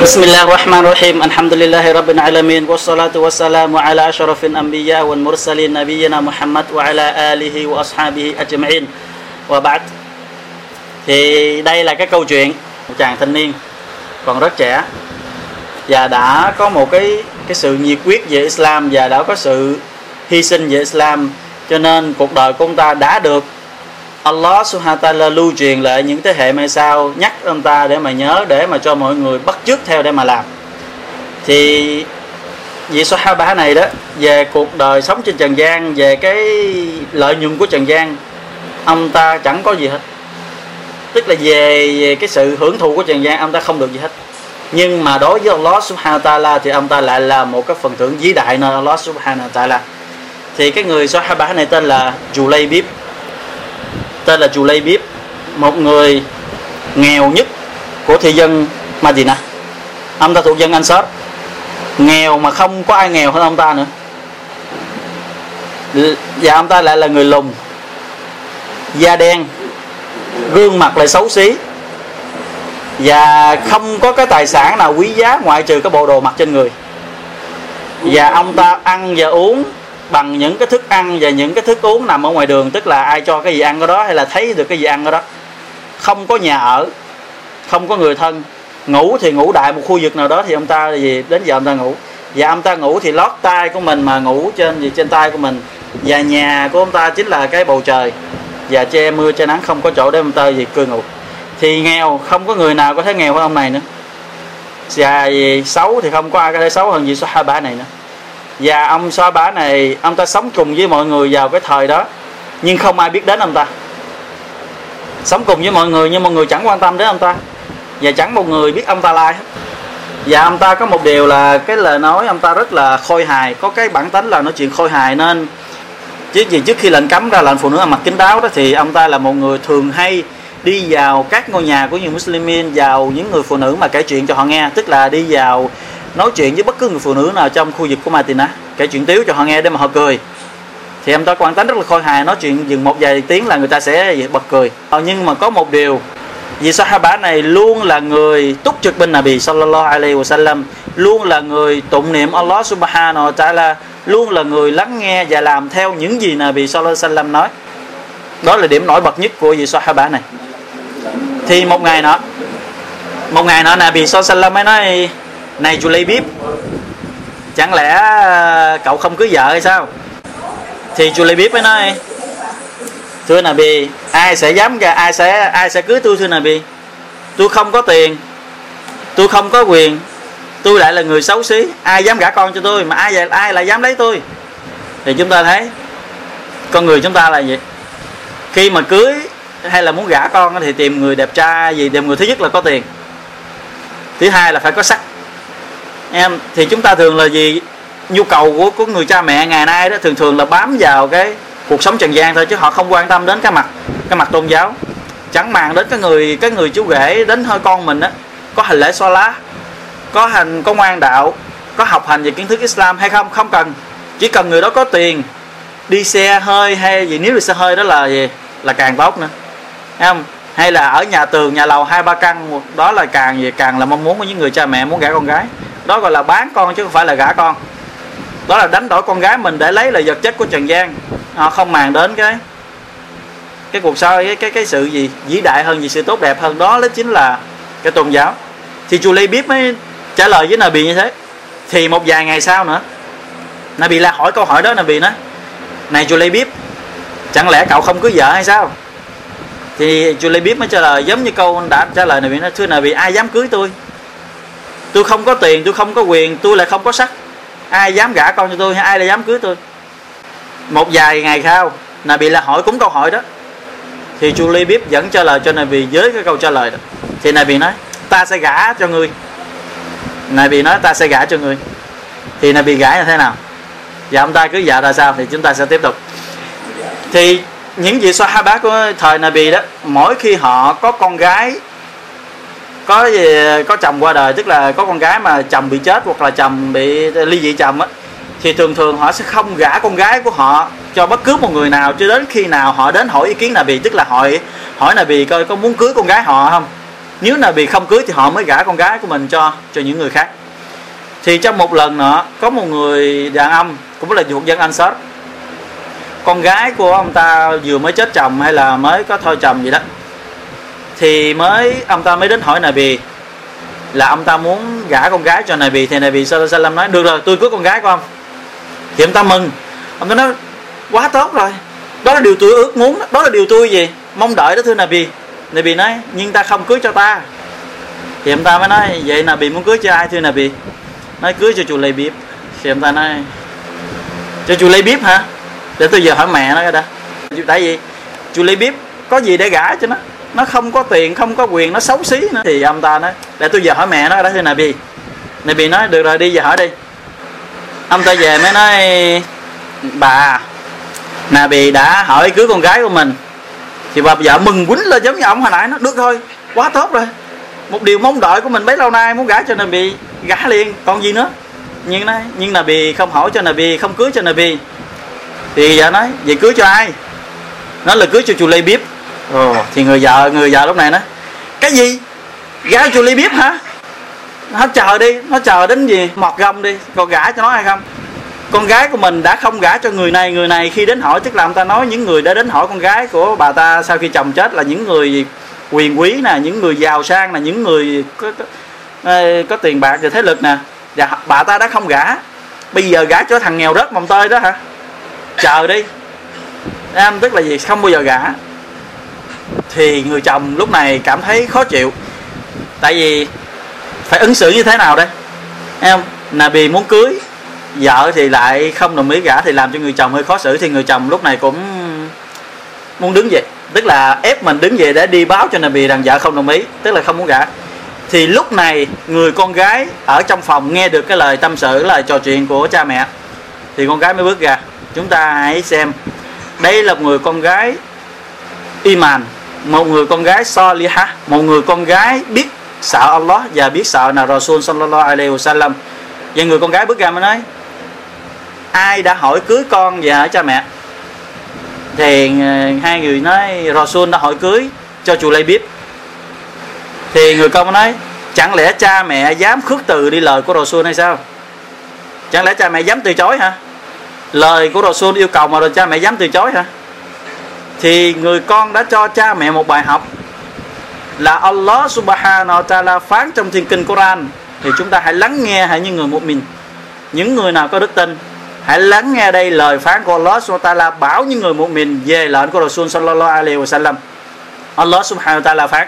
بسم الله الرحمن الرحيم الحمد لله رب العالمين والصلاة والسلام على أشرف الأنبياء والمرسلين نبينا محمد وعلى آله وأصحابه أجمعين وبعد thì đây là cái câu chuyện một chàng thanh niên còn rất trẻ và đã có một cái cái sự nhiệt quyết về Islam và đã có sự hy sinh về Islam cho nên cuộc đời của ông ta đã được Allah subhanahu lưu truyền lại những thế hệ mai sau nhắc ông ta để mà nhớ để mà cho mọi người bắt chước theo để mà làm. Thì vị Sahaba này đó về cuộc đời sống trên trần gian về cái lợi nhuận của trần gian ông ta chẳng có gì hết. Tức là về, về cái sự hưởng thụ của trần gian ông ta không được gì hết. Nhưng mà đối với Allah subhanahu wa ta'ala thì ông ta lại là một cái phần thưởng vĩ đại nơi Allah subhanahu wa ta'ala. Thì cái người Sahaba này tên là Julaybib tên là Julaybib một người nghèo nhất của thị dân Madina. Ông ta thuộc dân Ansar. Nghèo mà không có ai nghèo hơn ông ta nữa. Và ông ta lại là người lùn, da đen, gương mặt lại xấu xí, và không có cái tài sản nào quý giá ngoại trừ cái bộ đồ mặc trên người. Và ông ta ăn và uống bằng những cái thức ăn và những cái thức uống nằm ở ngoài đường, tức là ai cho cái gì ăn ở đó hay là thấy được cái gì ăn ở đó. Không có nhà ở, không có người thân, ngủ thì ngủ đại một khu vực nào đó thì ông ta gì đến giờ ông ta ngủ. Và ông ta ngủ thì lót tay của mình mà ngủ trên gì, trên tay của mình. Và nhà của ông ta chính là cái bầu trời. Và che mưa che nắng không có chỗ để ông ta gì cư ngụ. Thì nghèo, không có người nào có thể nghèo hơn ông này nữa. Và gì, xấu thì không có ai có thể xấu hơn gì số hai ba này nữa và ông xoa bá này, ông ta sống cùng với mọi người vào cái thời đó. Nhưng không ai biết đến ông ta. Sống cùng với mọi người nhưng mọi người chẳng quan tâm đến ông ta. Và chẳng một người biết ông ta là ai hết. Và ông ta có một điều là cái lời nói ông ta rất là khôi hài. Có cái bản tính là nói chuyện khôi hài nên chứ gì trước khi lệnh cấm ra lệnh phụ nữ ăn mặc kín đáo đó thì ông ta là một người thường hay đi vào các ngôi nhà của nhiều Muslimin, vào những người phụ nữ mà kể chuyện cho họ nghe. Tức là đi vào nói chuyện với bất cứ người phụ nữ nào trong khu vực của Martina. Kể chuyện tiếu cho họ nghe để mà họ cười. Thì em ta quan tánh rất là khôi hài nói chuyện dừng một vài tiếng là người ta sẽ bật cười. Ờ, nhưng mà có một điều vì Sahaba này luôn là người túc trực bên Nabi sallallahu alaihi wasallam luôn là người tụng niệm Allah subhanahu wa ta'ala luôn là người lắng nghe và làm theo những gì Nabi sallallahu alaihi wasallam nói. Đó là điểm nổi bật nhất của vị Sahaba này. Thì một ngày nọ một ngày nọ Nabi sallallahu alaihi wasallam mới nói này Julaybib chẳng lẽ ờ, cậu không cưới vợ hay sao? Thì Julaybib mới nói thưa nà bì, ai sẽ dám ra ai sẽ ai sẽ cưới tôi thưa nà bì? tôi không có tiền tôi không có quyền. Tôi lại là người xấu xí ai dám gả con cho tôi mà ai ai lại dám lấy tôi? Thì chúng ta thấy con người chúng ta là gì? Khi mà cưới hay là muốn gả con thì tìm người đẹp trai gì tìm người thứ nhất là có tiền. Thứ hai là phải có sắc em, thì chúng ta thường là gì? Nhu cầu của của người cha mẹ ngày nay đó thường thường là bám vào cái cuộc sống trần gian thôi chứ họ không quan tâm đến cái mặt cái mặt tôn giáo. Chẳng màng đến cái người cái người chú rể đến hơi con mình á, có hành lễ xoa lá, có hành, có ngoan đạo, có học hành về kiến thức Islam hay không? Không cần. Chỉ cần người đó có tiền, đi xe hơi hay gì, nếu đi xe hơi đó là gì? Là càng tốt nữa. Thấy không? Hay là ở nhà tường, nhà lầu hai, ba căn đó là càng gì? Càng là mong muốn của những người cha mẹ, muốn gả con gái đó gọi là bán con chứ không phải là gả con. Đó là đánh đổi con gái mình để lấy là vật chất của trần gian họ à, không màng đến cái cái cuộc sống cái cái cái sự gì vĩ đại hơn, gì sự tốt đẹp hơn, đó đó chính là cái tôn giáo. Thì Julie biết mới trả lời với Nabi như thế. Thì một vài ngày sau nữa, Nabi la hỏi câu hỏi đó Nabi nói, này Julie biết, chẳng lẽ cậu không cưới vợ hay sao? Thì Julie biết mới trả lời, giống như câu đã trả lời Nabi nói, thưa Nabi, ai dám cưới tôi? Tôi không có tiền, tôi không có quyền, tôi lại không có sắc. Ai dám gả con cho tôi hay ai lại dám cưới tôi? Một vài ngày sau Nabi là hỏi cũng câu hỏi đó. Thì Julie Bip dẫn trả lời cho Nabi với cái câu trả lời đó. Thì Nabi nói, ta sẽ gả cho ngươi. Nabi nói, ta sẽ gả cho ngươi. Thì Nabi gả như thế nào? Và ông ta cứ vợ ra sao thì chúng ta sẽ tiếp tục. Thì những vị Sahaba của thời Nabi đó, mỗi khi họ có con gái có gì, có chồng qua đời, tức là có con gái mà chồng bị chết hoặc là chồng bị ly dị chồng á, thì thường thường họ sẽ không gả con gái của họ cho bất cứ một người nào, cho đến khi nào họ đến hỏi ý kiến là bị tức là hỏi hỏi là bị coi có muốn cưới con gái họ không. Nếu là bị không cưới thì họ mới gả con gái của mình cho cho những người khác. Thì trong một lần nữa có một người đàn ông cũng là thuộc dân anh sớt con gái của ông ta vừa mới chết chồng hay là mới có thôi chồng gì đó thì mới ông ta mới đến hỏi Nabi là ông ta muốn gả con gái cho Nabi. Thì Nabi Sallallahu nói, được rồi, tôi cưới con gái của ông. Thì ông ta mừng. Ông ta nói, quá tốt rồi. Đó là điều tôi ước muốn, đó là điều tôi gì? Mong đợi đó thưa Nabi. Nabi nói, nhưng ta không cưới cho ta. Thì ông ta mới nói, vậy Nabi muốn cưới cho ai thưa Nabi? Nói, cưới cho chùa Lê Biếp thì ông ta nói, cho chùa Lê Biếp hả? Để tôi giờ hỏi mẹ nó cái đã. Tại vì chùa Lê Biếp có gì để gả cho nó? Nó không có tiền, không có quyền, nó xấu xí nữa. Thì ông ta nói, để tôi giờ hỏi mẹ nó đó, thưa nà bi nà bi nói, được rồi, đi giờ hỏi đi. Ông ta về mới nói, bà nà bi đã hỏi cưới con gái của mình. Thì bà vợ mừng quýnh lên giống như ông hồi nãy nó được thôi, quá tốt rồi. Một điều mong đợi của mình bấy lâu nay muốn gả cho nà bi gả liền, còn gì nữa? Nhưng nói, nhưng nà bi không hỏi cho nà bi không cưới cho nà bi thì vợ nói, vậy cưới cho ai? Nó là cưới cho chùa lê bếp Ồ, thì người vợ người vợ lúc này nói cái gì? Gả chù ly bếp hả? Nó chờ đi nó chờ đến gì? Mọt gông đi còn gả cho nó hay không? Con gái của mình đã không gả cho người này người này khi đến hỏi tức là ông ta nói những người đã đến hỏi con gái của bà ta sau khi chồng chết là những người quyền quý nè những người giàu sang là những người có, có, có tiền bạc và thế lực nè. Và bà ta đã không gả. Bây giờ gả cho thằng nghèo rớt mồng tơi đó hả? Chờ đi. Em tức là gì? Không bao giờ gả thì người chồng lúc này cảm thấy khó chịu. Tại vì phải ứng xử như thế nào đây? Em Nabi muốn cưới, vợ thì lại không đồng ý gả thì làm cho người chồng hơi khó xử. Thì người chồng lúc này cũng muốn đứng dậy. Tức là ép mình đứng dậy để đi báo cho Nabi rằng vợ không đồng ý, tức là không muốn gả. Thì lúc này người con gái ở trong phòng nghe được cái lời tâm sự, lời trò chuyện của cha mẹ, thì con gái mới bước ra. Chúng ta hãy xem. Đây là một người con gái iman một người con gái salihah một người con gái biết sợ Allah và biết sợ là Rasul sallallahu alaihi wasallam. Và người con gái bước ra mới nói, ai đã hỏi cưới con và hỏi cha mẹ? Thì ờ, hai người nói, Rasul đã hỏi cưới cho chùa lây biết. Thì người con nói, chẳng lẽ cha mẹ dám khước từ đi lời của Rasul hay sao? Chẳng lẽ cha mẹ dám từ chối hả? Lời của Rasul yêu cầu mà rồi cha mẹ dám từ chối hả? Thì người con đã cho cha mẹ một bài học là Allah subhanahu wa ta'ala phán trong thiên kinh Quran. Thì chúng ta hãy lắng nghe hãy như người một mình những người nào có đức tin, hãy lắng nghe đây lời phán của Allah subhanahu wa ta'ala bảo những người một mình về lệnh của Rasul sallallahu alaihi wasallam. Allah subhanahu wa ta'ala phán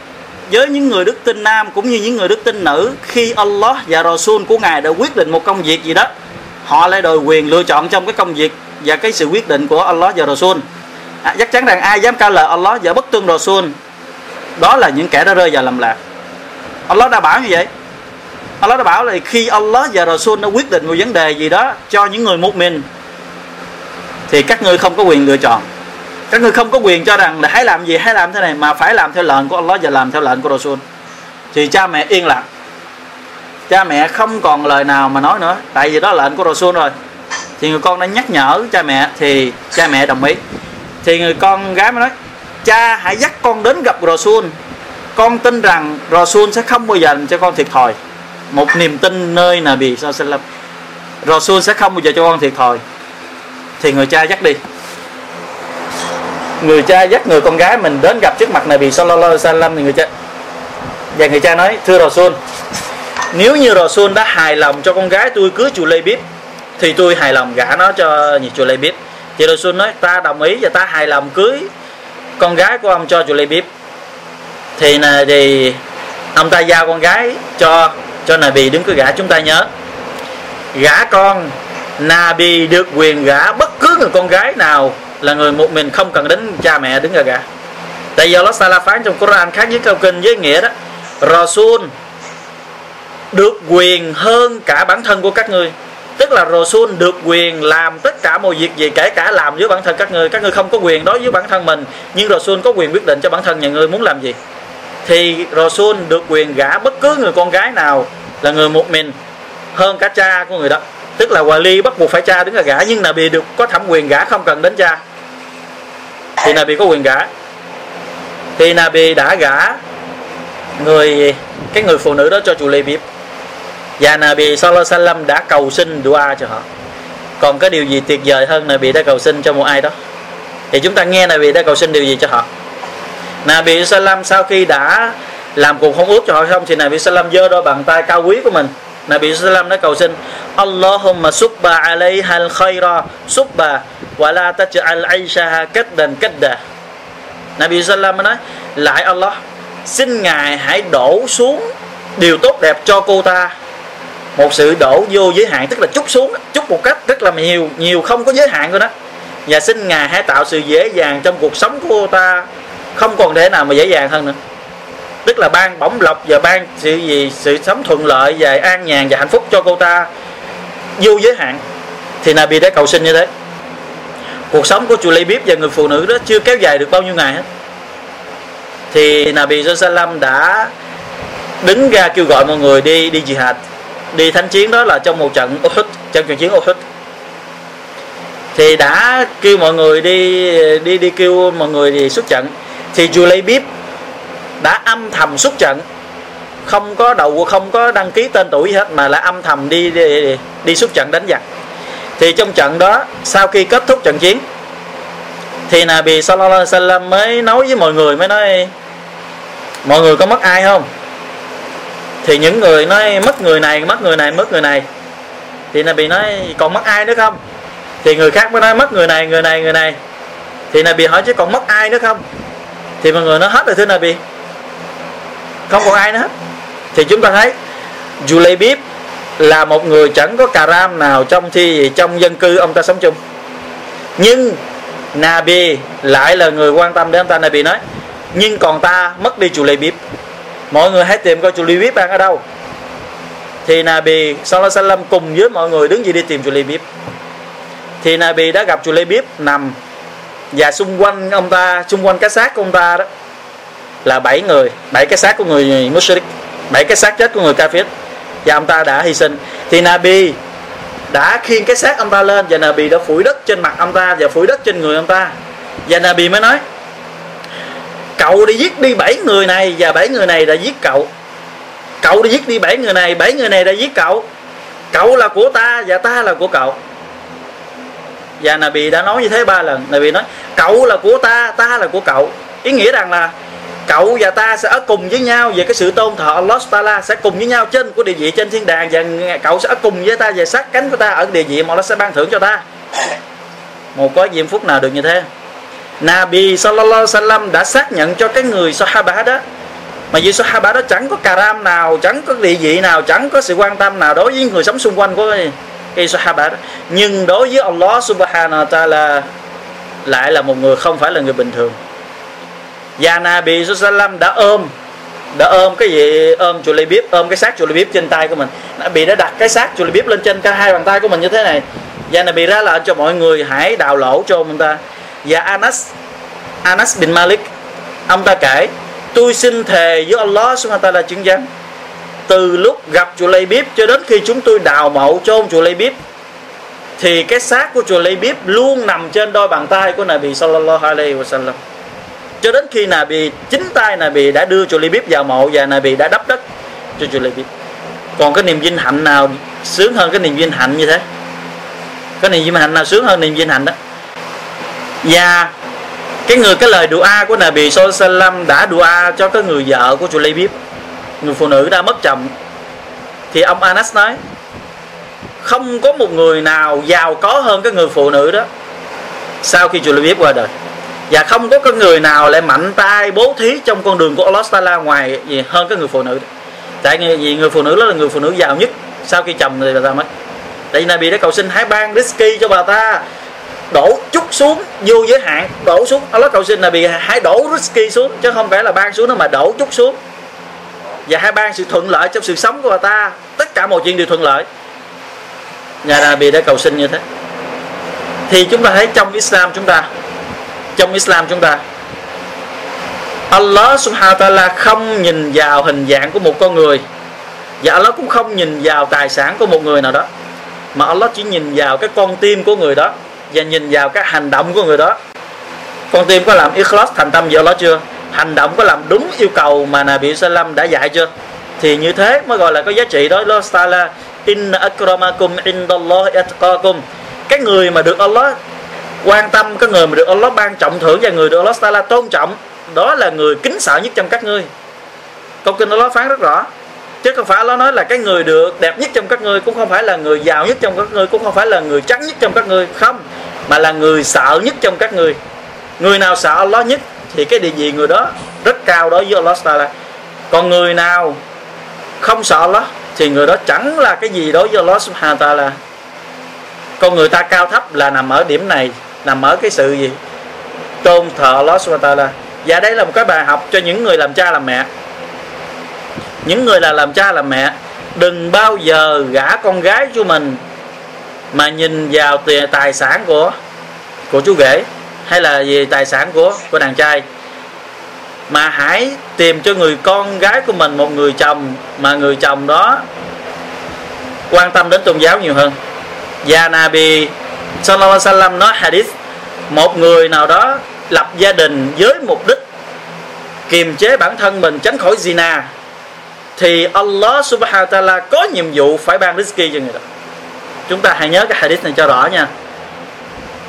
với những người đức tin nam cũng như những người đức tin nữ khi Allah và Rasul của ngài đã quyết định một công việc gì đó họ lại đòi quyền lựa chọn trong cái công việc và cái sự quyết định của Allah và Rasul. À, chắc chắn rằng ai dám ca lời Allah và bất tuân Rasul đó là những kẻ đã rơi vào lầm lạc. Allah đã bảo như vậy. Allah đã bảo là khi Allah và Rasul đã quyết định một vấn đề gì đó cho những người một mình thì các ngươi không có quyền lựa chọn các ngươi không có quyền cho rằng là hãy làm gì, hãy làm thế này, mà phải làm theo lệnh của Allah và làm theo lệnh của Rasul. Thì cha mẹ yên lặng. Cha mẹ không còn lời nào mà nói nữa, tại vì đó là lệnh của Rasul rồi. Thì người con đã nhắc nhở cha mẹ, thì cha mẹ đồng ý. Thì người con gái mới nói, cha, hãy dắt con đến gặp Rasul. Con tin rằng Rasul sẽ không bao giờ cho con thiệt thòi. Một niềm tin nơi Nabi Sallallahu Rasul sẽ không bao giờ cho con thiệt thòi. Thì người cha dắt đi người cha dắt người con gái mình đến gặp trước mặt Nabi Sallallahu Alaihi Wasallam thì người cha và người cha nói, thưa Rasul, nếu như Rasul đã hài lòng cho con gái tôi cưới chùa Lê Bíp thì tôi hài lòng gả nó cho chùa Lê Bíp thì Rasul nói, ta đồng ý và ta hài lòng cưới con gái của ông cho chùa Lê Bíp thì là thì ông ta giao con gái cho cho Nabi đứng cứ gả chúng ta nhớ. Gả con Nabi được quyền gả bất cứ người con gái nào là người một mình không cần đến cha mẹ đứng ở gả tại do Allah Taala phán trong Quran khác với câu kinh với nghĩa đó, Rasul được quyền hơn cả bản thân của các ngươi. Tức là Rasul được quyền làm tất cả mọi việc gì, kể cả làm với bản thân các người các người không có quyền đối với bản thân mình, nhưng Rasul có quyền quyết định cho bản thân nhà người muốn làm gì. Thì Rasul được quyền gả bất cứ người con gái nào là người một mình hơn cả cha của người đó. Tức là Wali bắt buộc phải cha đứng là gả, nhưng Nabi được có thẩm quyền gả không cần đến cha thì Nabi có quyền gả? Thì Nabi đã gả, người, cái người phụ nữ đó cho chủ lê biết và Nabi Sallallahu Alaihi Wasallam đã cầu xin dua cho họ? Còn có điều gì tuyệt vời hơn Nabi đã cầu xin cho một ai đó? Thì chúng ta nghe Nabi đã cầu xin điều gì cho họ? Nabi Sallam sau khi đã làm cuộc hôn ước cho họ xong thì Nabi Sallam giơ đôi bàn tay cao quý của mình? Nabi Sallam đã cầu xin, Allahumma subba alayha al-khayra, subba wala taj'al 'aishaha kaddan kadda. Nabi Sallam nói, lại Allah, xin ngài hãy đổ xuống điều tốt đẹp cho cô ta. Một sự đổ vô giới hạn, tức là chút xuống, chút một cách rất là nhiều nhiều không có giới hạn rồi đó. Và xin ngài hãy tạo sự dễ dàng trong cuộc sống của cô ta, không còn thể nào mà dễ dàng hơn nữa. Tức là ban bổng lộc và ban sự gì, sự sống thuận lợi và an nhàn và hạnh phúc cho cô ta vô giới hạn. Thì Nabi đã cầu xin như thế cuộc sống của chùa Bíp và người phụ nữ đó chưa kéo dài được bao nhiêu ngày hết. Thì Nabi Sallam đã đứng ra kêu gọi mọi người đi đi jihad. Đi thánh chiến đó là trong một trận Uhud trong trận chiến Uhud. Thì đã kêu mọi người đi đi đi kêu mọi người đi xuất trận. Thì Bíp đã âm thầm xuất trận. Không có đầu không có đăng ký tên tuổi gì hết mà là âm thầm đi đi, đi xuất trận đánh giặc thì trong trận đó, sau khi kết thúc trận chiến, thì Nabi Sallallahu Alaihi Wasallam mới nói với mọi người, mới nói, mọi người có mất ai không? Thì những người nói, mất người này, mất người này, mất người này. Thì Nabi nói, còn mất ai nữa không? Thì người khác mới nói, mất người này người này người này. Thì Nabi hỏi, chứ còn mất ai nữa không? Thì mọi người nói, hết rồi thưa Nabi. Không còn ai nữa. Hết thì chúng ta thấy Julebib là một người chẳng có cà ram nào trong thi, trong dân cư ông ta sống chung. Nhưng Nabi lại là người quan tâm đến ông ta, Nabi nói, nhưng còn ta mất đi Julebib mọi người hãy tìm coi Julebib đang ở đâu. Thì Nabi Sallallahu Alaihi Wasallam cùng với mọi người đứng dậy đi tìm Julebib thì Nabi đã gặp Julebib nằm và xung quanh ông ta, xung quanh cái xác của ông ta đó là bảy người, bảy cái xác của người mushrik, bảy cái xác chết của người kafir và ông ta đã hy sinh. Thì Nabi đã khiêng cái xác ông ta lên và Nabi đã phủi đất trên mặt ông ta và phủi đất trên người ông ta. Và Nabi mới nói, cậu đi giết đi bảy người này và bảy người này đã giết cậu. Cậu đi giết đi bảy người này, bảy người này đã giết cậu. Cậu là của ta và ta là của cậu. Và Nabi đã nói như thế ba lần. Nabi nói, cậu là của ta ta là của cậu. Ý nghĩa rằng là cậu và ta sẽ ở cùng với nhau về cái sự tôn thờ Allah Taala, sẽ cùng với nhau trên của địa vị trên thiên đàng, và cậu sẽ ở cùng với ta về sát cánh của ta ở địa vị mà Allah sẽ ban thưởng cho ta. Một có diễm phúc nào được như thế? Nabi Sallallahu Alaihi Wasallam đã xác nhận cho cái người Sahaba đó, mà vì Sahaba đó chẳng có karam nào, chẳng có địa vị nào, chẳng có sự quan tâm nào đối với người sống xung quanh của cái Sahaba đó. Nhưng đối với Allah Subhanahu wa Taala lại là một người không phải là người bình thường và Nabi Sallam đã ôm đã ôm cái gì? Ôm chùa bếp ôm cái xác chùa bếp trên tay của mình. Nabi đã đặt cái xác chùa bếp lên trên cả hai bàn tay của mình như thế này. Và Nabi ra lệnh cho mọi người hãy đào lỗ cho ông ta. Và Anas Anas bin Malik, ông ta kể, tôi xin thề với Allah subhanahu wa ta'ala chứng giám. Từ lúc gặp chùa lê Bíp cho đến khi chúng tôi đào mộ chôn chùa lê Bíp, thì cái xác của chùa lê Bíp luôn nằm trên đôi bàn tay của Nabi sallallahu alaihi wasallam cho đến khi Nabi, chính tay Nabi đã đưa cho Ly vào mộ và Nabi đã đắp đất cho chùa còn cái niềm vinh hạnh nào sướng hơn cái niềm vinh hạnh như thế? Cái niềm vinh hạnh nào sướng hơn niềm vinh hạnh đó? Và cái người, cái lời đùa của Nabi Sallam đã đùa cho cái người vợ của chùa người phụ nữ đã mất chồng. Thì ông Anas nói, không có một người nào giàu có hơn cái người phụ nữ đó sau khi chùa qua đời và không có con người nào lại mạnh tay bố thí trong con đường của Allah Taala ngoài gì hơn cái người phụ nữ. Tại vì người phụ nữ đó là người phụ nữ giàu nhất sau khi chồng thì bà ta mất tại vì Nabi đã cầu xin hãy ban risky cho bà ta đổ chút xuống, vô giới hạn, đổ xuống. Allah cầu xin là bị hãy đổ risky xuống, chứ không phải là ban xuống nữa mà đổ chút xuống. Và hãy ban sự thuận lợi trong sự sống của bà ta. Tất cả mọi chuyện đều thuận lợi. Nhà Nabi đã cầu xin như thế. Thì chúng ta thấy trong Islam chúng ta trong Islam chúng ta. Allah subhanahu wa ta'ala không nhìn vào hình dạng của một con người, và Allah cũng không nhìn vào tài sản của một người nào đó, mà Allah chỉ nhìn vào cái con tim của người đó và nhìn vào các hành động của người đó. Con tim có làm ikhlas, thành tâm với Allah chưa? Hành động có làm đúng yêu cầu mà Nabi Sallam đã dạy chưa? Thì như thế mới gọi là có giá trị đó. Allah Taala, inna akramakum indallahi atqakum. Cái người mà được Allah quan tâm cái người mà được Allah ban trọng thưởng và người được Allah Taala tôn trọng, đó là người kính sợ nhất trong các ngươi. Câu kinh Allah phán rất rõ, chứ không phải Allah nói là cái người được đẹp nhất trong các ngươi cũng không phải là người giàu nhất trong các ngươi, cũng không phải là người trắng nhất trong các ngươi. Không, mà là người sợ nhất trong các ngươi. Người nào sợ Allah nhất thì cái địa vị người đó rất cao đối với Allah Taala còn người nào không sợ Allah thì người đó chẳng là cái gì đối với Allah Subhanahu Taala con người ta cao thấp là nằm ở điểm này nằm ở cái sự gì? Tôn thờ Allah Subhanahu wa Taala. Và đây là một cái bài học cho những người làm cha làm mẹ. Những người là làm cha làm mẹ, đừng bao giờ gả con gái của mình mà nhìn vào tiền tài sản của của chú rể hay là gì tài sản của của đàn trai. Mà hãy tìm cho người con gái của mình một người chồng mà người chồng đó quan tâm đến tôn giáo nhiều hơn. Và Nabi Sallallahu Alaihi Wasallam nói hadith, một người nào đó lập gia đình với mục đích kiềm chế bản thân mình tránh khỏi zina, thì Allah subhanahu wa ta'ala có nhiệm vụ phải ban rizki cho người đó. Chúng ta hãy nhớ cái hadith này cho rõ nha.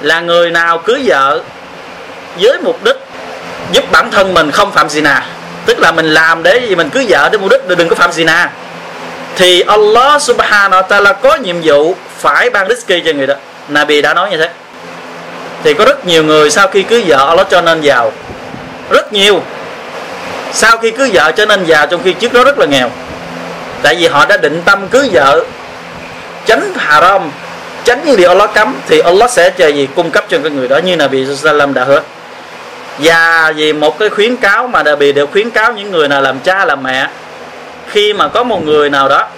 Là người nào cưới vợ với mục đích giúp bản thân mình không phạm zina, tức là mình làm để gì, mình cưới vợ để mục đích để đừng có phạm zina, thì Allah subhanahu wa ta'ala có nhiệm vụ phải ban rizki cho người đó. Nabi đã nói như thế. Thì có rất nhiều người sau khi cưới vợ Allah cho nên giàu. Rất nhiều. Sau khi cưới vợ cho nên giàu, trong khi trước đó rất là nghèo. Tại vì họ đã định tâm cưới vợ, tránh haram, tránh những điều Allah cấm, thì Allah sẽ chờ gì? Cung cấp cho cái người đó như Nabi Sallam đã hứa. Và vì một cái khuyến cáo mà đặc biệt đều khuyến cáo những người nào làm cha, làm mẹ, khi mà có một người nào đó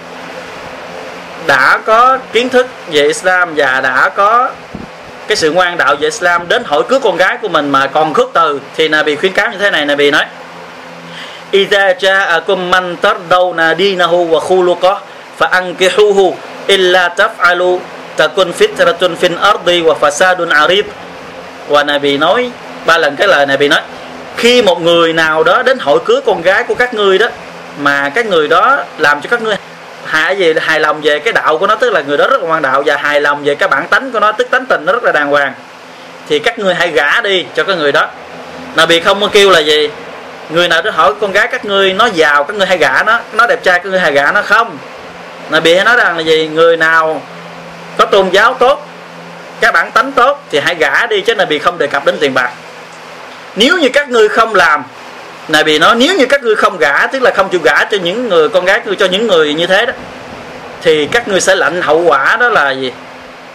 đã có kiến thức về Islam và đã có cái sự ngoan đạo về Islam đến hỏi cưới con gái của mình mà còn khước từ thì Nabi khuyến cáo như thế này Nabi nói إذا جاءكم من ترضون دينه وخلقه فأنكحوه إلا تفعلوا تكن فترة في الأرض وفساد عريض và Nabi nói ba lần cái lời Nabi nói khi một người nào đó đến hỏi cưới con gái của các ngươi đó mà các người đó làm cho các ngươi hài về hài lòng về cái đạo của nó, tức là người đó rất là ngoan đạo và hài lòng về cái bản tánh của nó, tức tánh tình nó rất là đàng hoàng. Thì các ngươi hãy gả đi cho cái người đó. Nabi không có kêu là gì? Người nào đó hỏi con gái các ngươi, nó giàu, các ngươi hay gả nó. Nó đẹp trai, các ngươi hay gả nó. Không. Là bị nói rằng là gì? Người nào có tôn giáo tốt, cái bản tánh tốt thì hãy gả đi chứ là bị không đề cập đến tiền bạc. Nếu như các ngươi không làm này bị nói nếu như các ngươi không gả tức là không chịu gả cho những người con gái cho những người như thế đó thì các ngươi sẽ lạnh hậu quả đó là gì?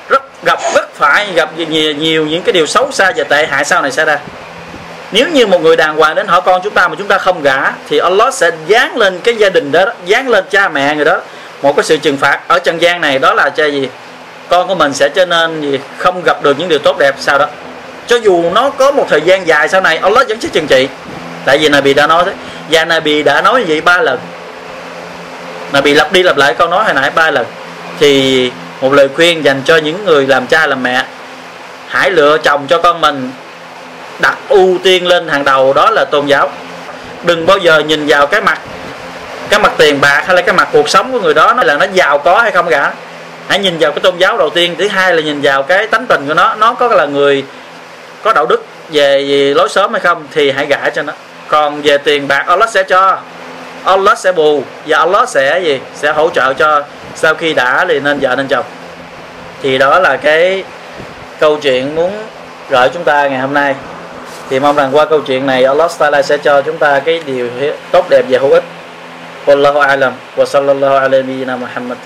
Rất gặp rất phải gặp nhiều, nhiều những cái điều xấu xa và tệ hại sau này xảy ra. Nếu như một người đàng hoàng đến hỏi con chúng ta mà chúng ta không gả thì Allah sẽ dán lên cái gia đình đó dán lên cha mẹ người đó một cái sự trừng phạt ở trần gian này đó là cho gì? Con của mình sẽ trở nên gì? Không gặp được những điều tốt đẹp sau đó. Cho dù nó có một thời gian dài sau này Allah vẫn sẽ trừng trị tại vì Nabi đã nói thế. Và Nabi đã nói như vậy ba lần. Nabi lặp đi lặp lại câu nói hồi nãy ba lần. Thì một lời khuyên dành cho những người làm cha làm mẹ hãy lựa chồng cho con mình đặt ưu tiên lên hàng đầu đó là tôn giáo. Đừng bao giờ nhìn vào cái mặt cái mặt tiền bạc hay là cái mặt cuộc sống của người đó nó là nó giàu có hay không cả. Hãy nhìn vào cái tôn giáo đầu tiên thứ hai là nhìn vào cái tánh tình của nó. Nó có là người có đạo đức về, lối sớm hay không thì hãy gả cho nó còn về tiền bạc, Allah sẽ cho. Allah sẽ bù và Allah sẽ gì? Sẽ hỗ trợ cho. Sau khi đã thì nên vợ nên chồng. Thì đó là cái câu chuyện muốn gửi chúng ta ngày hôm nay. Thì mong rằng qua câu chuyện này, Allah Taala sẽ cho chúng ta cái điều tốt đẹp và hữu ích. Wallahu a'lam. Wa sallallahu alaihi wa sallam